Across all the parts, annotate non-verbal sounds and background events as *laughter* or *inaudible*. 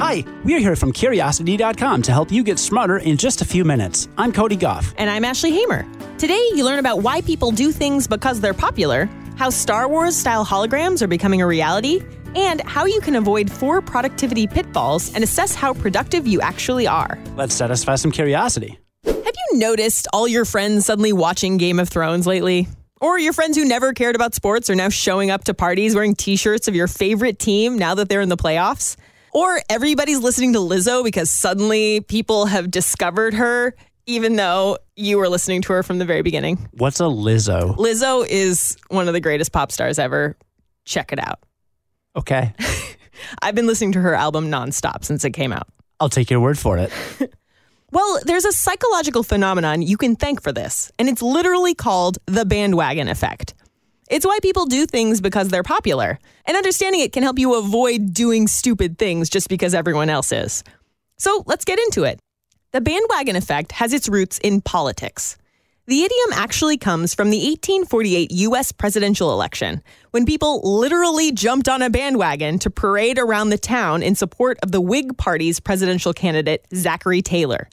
Hi, we're here from Curiosity.com to help you get smarter in just a few minutes. I'm Cody Gough. And I'm Ashley Hamer. Today, you learn about why people do things because they're popular, how Star Wars style holograms are becoming a reality, and how you can avoid four productivity pitfalls and assess how productive you actually are. Let's satisfy some curiosity. Have you noticed all your friends suddenly watching Game of Thrones lately? Or your friends who never cared about sports are now showing up to parties wearing t shirts of your favorite team now that they're in the playoffs? Or everybody's listening to Lizzo because suddenly people have discovered her, even though you were listening to her from the very beginning. What's a Lizzo? Lizzo is one of the greatest pop stars ever. Check it out. Okay, *laughs* I've been listening to her album nonstop since it came out. I'll take your word for it. *laughs* Well, there's a psychological phenomenon you can thank for this, and it's literally called the bandwagon effect. It's why people do things because they're popular, and understanding it can help you avoid doing stupid things just because everyone else is. So let's get into it. The bandwagon effect has its roots in politics. The idiom actually comes from the 1848 US presidential election, when people literally jumped on a bandwagon to parade around the town in support of the Whig Party's presidential candidate, Zachary Taylor.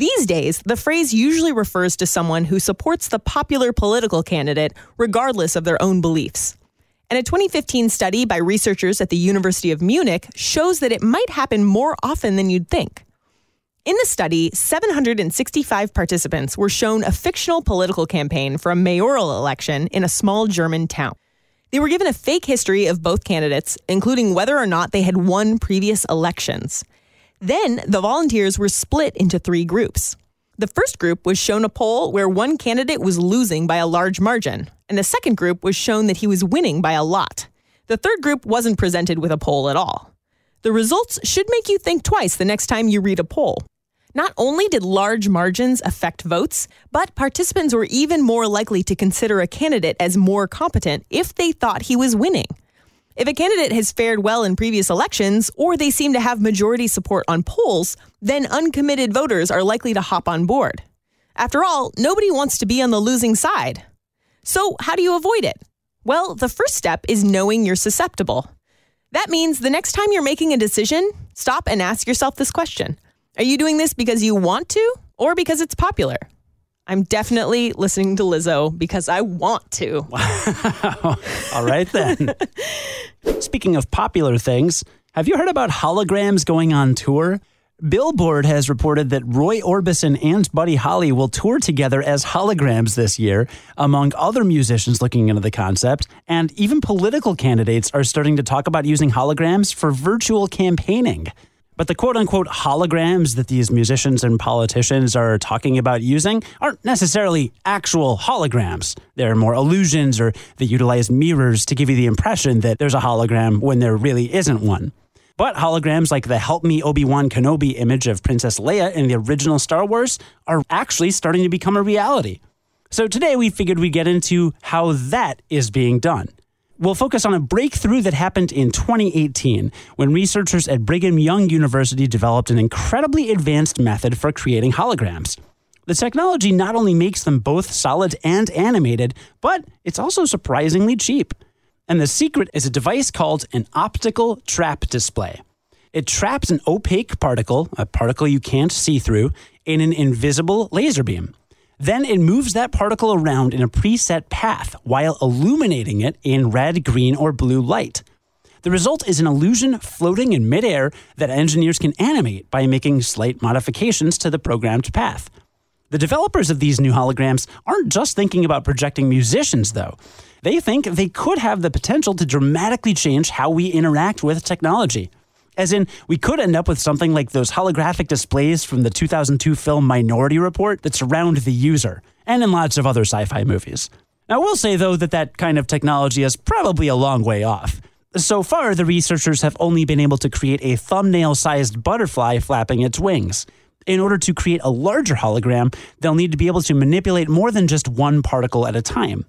These days, the phrase usually refers to someone who supports the popular political candidate regardless of their own beliefs. And a 2015 study by researchers at the University of Munich shows that it might happen more often than you'd think. In the study, 765 participants were shown a fictional political campaign for a mayoral election in a small German town. They were given a fake history of both candidates, including whether or not they had won previous elections. Then the volunteers were split into three groups. The first group was shown a poll where one candidate was losing by a large margin, and the second group was shown that he was winning by a lot. The third group wasn't presented with a poll at all. The results should make you think twice the next time you read a poll. Not only did large margins affect votes, but participants were even more likely to consider a candidate as more competent if they thought he was winning. If a candidate has fared well in previous elections, or they seem to have majority support on polls, then uncommitted voters are likely to hop on board. After all, nobody wants to be on the losing side. So, how do you avoid it? Well, the first step is knowing you're susceptible. That means the next time you're making a decision, stop and ask yourself this question Are you doing this because you want to or because it's popular? I'm definitely listening to Lizzo because I want to. Wow. *laughs* All right then. *laughs* Speaking of popular things, have you heard about holograms going on tour? Billboard has reported that Roy Orbison and Buddy Holly will tour together as holograms this year, among other musicians looking into the concept, and even political candidates are starting to talk about using holograms for virtual campaigning. But the quote unquote holograms that these musicians and politicians are talking about using aren't necessarily actual holograms. They're more illusions or they utilize mirrors to give you the impression that there's a hologram when there really isn't one. But holograms like the Help Me Obi Wan Kenobi image of Princess Leia in the original Star Wars are actually starting to become a reality. So today we figured we'd get into how that is being done. We'll focus on a breakthrough that happened in 2018 when researchers at Brigham Young University developed an incredibly advanced method for creating holograms. The technology not only makes them both solid and animated, but it's also surprisingly cheap. And the secret is a device called an optical trap display. It traps an opaque particle, a particle you can't see through, in an invisible laser beam. Then it moves that particle around in a preset path while illuminating it in red, green, or blue light. The result is an illusion floating in midair that engineers can animate by making slight modifications to the programmed path. The developers of these new holograms aren't just thinking about projecting musicians, though. They think they could have the potential to dramatically change how we interact with technology. As in, we could end up with something like those holographic displays from the 2002 film Minority Report that surround the user, and in lots of other sci fi movies. I will say, though, that that kind of technology is probably a long way off. So far, the researchers have only been able to create a thumbnail sized butterfly flapping its wings. In order to create a larger hologram, they'll need to be able to manipulate more than just one particle at a time.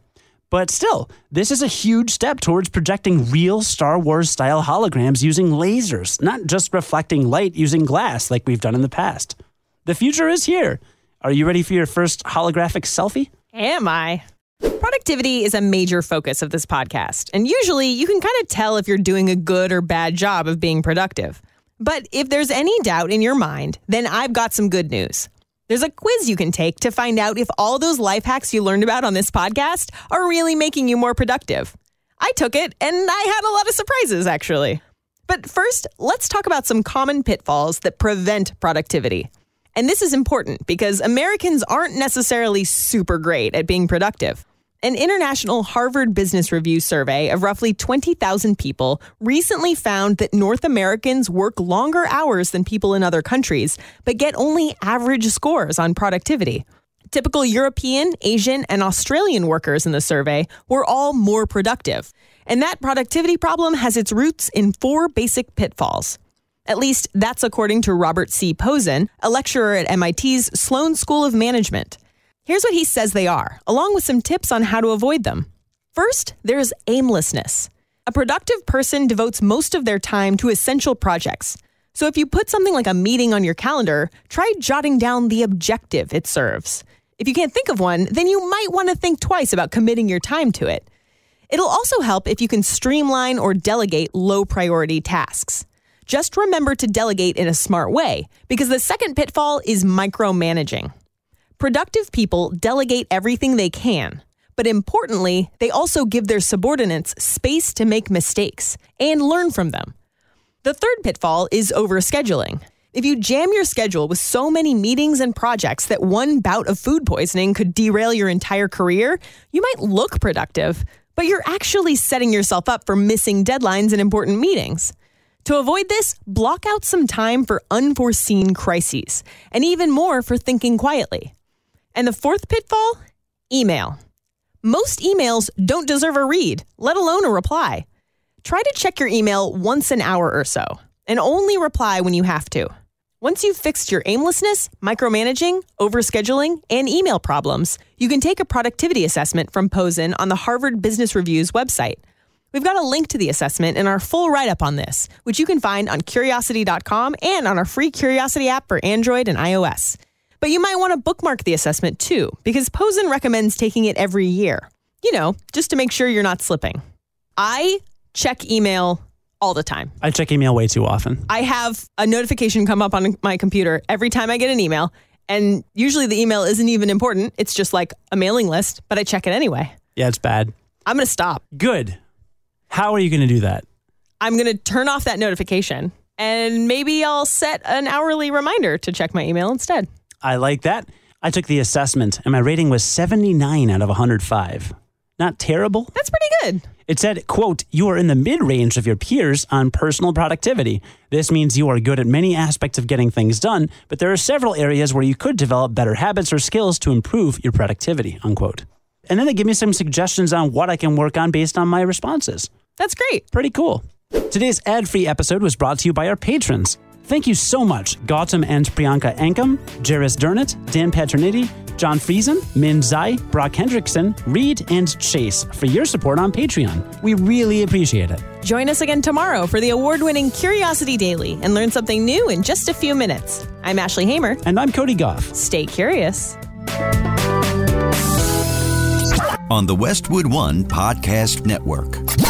But still, this is a huge step towards projecting real Star Wars style holograms using lasers, not just reflecting light using glass like we've done in the past. The future is here. Are you ready for your first holographic selfie? Am I? Productivity is a major focus of this podcast, and usually you can kind of tell if you're doing a good or bad job of being productive. But if there's any doubt in your mind, then I've got some good news. There's a quiz you can take to find out if all those life hacks you learned about on this podcast are really making you more productive. I took it and I had a lot of surprises, actually. But first, let's talk about some common pitfalls that prevent productivity. And this is important because Americans aren't necessarily super great at being productive. An international Harvard Business Review survey of roughly 20,000 people recently found that North Americans work longer hours than people in other countries, but get only average scores on productivity. Typical European, Asian, and Australian workers in the survey were all more productive. And that productivity problem has its roots in four basic pitfalls. At least that's according to Robert C. Pozen, a lecturer at MIT's Sloan School of Management. Here's what he says they are, along with some tips on how to avoid them. First, there's aimlessness. A productive person devotes most of their time to essential projects. So if you put something like a meeting on your calendar, try jotting down the objective it serves. If you can't think of one, then you might want to think twice about committing your time to it. It'll also help if you can streamline or delegate low priority tasks. Just remember to delegate in a smart way, because the second pitfall is micromanaging. Productive people delegate everything they can, but importantly, they also give their subordinates space to make mistakes and learn from them. The third pitfall is overscheduling. If you jam your schedule with so many meetings and projects that one bout of food poisoning could derail your entire career, you might look productive, but you're actually setting yourself up for missing deadlines and important meetings. To avoid this, block out some time for unforeseen crises, and even more for thinking quietly. And the fourth pitfall email. Most emails don't deserve a read, let alone a reply. Try to check your email once an hour or so, and only reply when you have to. Once you've fixed your aimlessness, micromanaging, overscheduling, and email problems, you can take a productivity assessment from Pozen on the Harvard Business Review's website. We've got a link to the assessment in our full write up on this, which you can find on curiosity.com and on our free Curiosity app for Android and iOS. But you might want to bookmark the assessment too, because Pozen recommends taking it every year. You know, just to make sure you're not slipping. I check email all the time. I check email way too often. I have a notification come up on my computer every time I get an email. And usually the email isn't even important. It's just like a mailing list, but I check it anyway. Yeah, it's bad. I'm going to stop. Good. How are you going to do that? I'm going to turn off that notification and maybe I'll set an hourly reminder to check my email instead. I like that. I took the assessment and my rating was 79 out of 105. Not terrible. That's pretty good. It said, quote, you are in the mid range of your peers on personal productivity. This means you are good at many aspects of getting things done, but there are several areas where you could develop better habits or skills to improve your productivity, unquote. And then they give me some suggestions on what I can work on based on my responses. That's great. Pretty cool. Today's ad free episode was brought to you by our patrons. Thank you so much, Gautam and Priyanka Ankam, Jairus Durnett, Dan Paternity, John Friesen, Min Zai, Brock Hendrickson, Reed, and Chase for your support on Patreon. We really appreciate it. Join us again tomorrow for the award winning Curiosity Daily and learn something new in just a few minutes. I'm Ashley Hamer. And I'm Cody Gough. Stay curious. On the Westwood One Podcast Network.